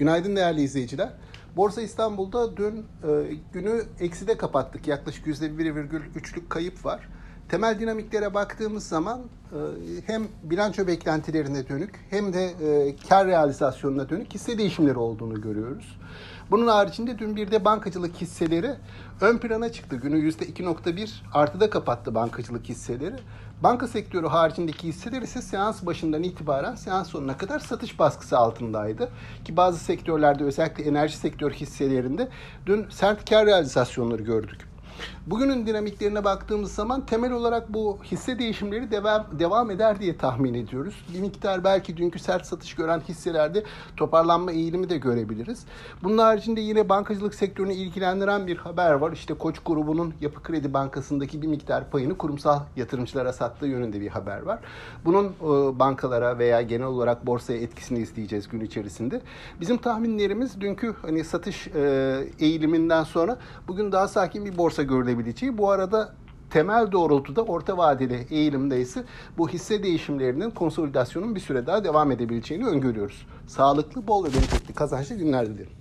Günaydın değerli izleyiciler. Borsa İstanbul'da dün e, günü ekside kapattık. Yaklaşık %1,3'lük kayıp var. Temel dinamiklere baktığımız zaman e, hem bilanço beklentilerine dönük hem de e, kar realizasyonuna dönük hisse değişimleri olduğunu görüyoruz. Bunun haricinde dün bir de bankacılık hisseleri ön plana çıktı. Günü %2.1 artıda kapattı bankacılık hisseleri. Banka sektörü haricindeki hisseler ise seans başından itibaren seans sonuna kadar satış baskısı altındaydı. Ki bazı sektörlerde özellikle enerji sektör hisselerinde dün sert kar realizasyonları gördük. Bugünün dinamiklerine baktığımız zaman temel olarak bu hisse değişimleri devam, devam eder diye tahmin ediyoruz. Bir miktar belki dünkü sert satış gören hisselerde toparlanma eğilimi de görebiliriz. Bunun haricinde yine bankacılık sektörünü ilgilendiren bir haber var. İşte Koç grubunun Yapı Kredi Bankası'ndaki bir miktar payını kurumsal yatırımcılara sattığı yönünde bir haber var. Bunun e, bankalara veya genel olarak borsaya etkisini izleyeceğiz gün içerisinde. Bizim tahminlerimiz dünkü hani satış e, eğiliminden sonra bugün daha sakin bir borsa görülebileceği. Bu arada temel doğrultuda orta vadeli eğilimde ise bu hisse değişimlerinin konsolidasyonun bir süre daha devam edebileceğini öngörüyoruz. Sağlıklı, bol ve bereketli kazançlı günler dilerim.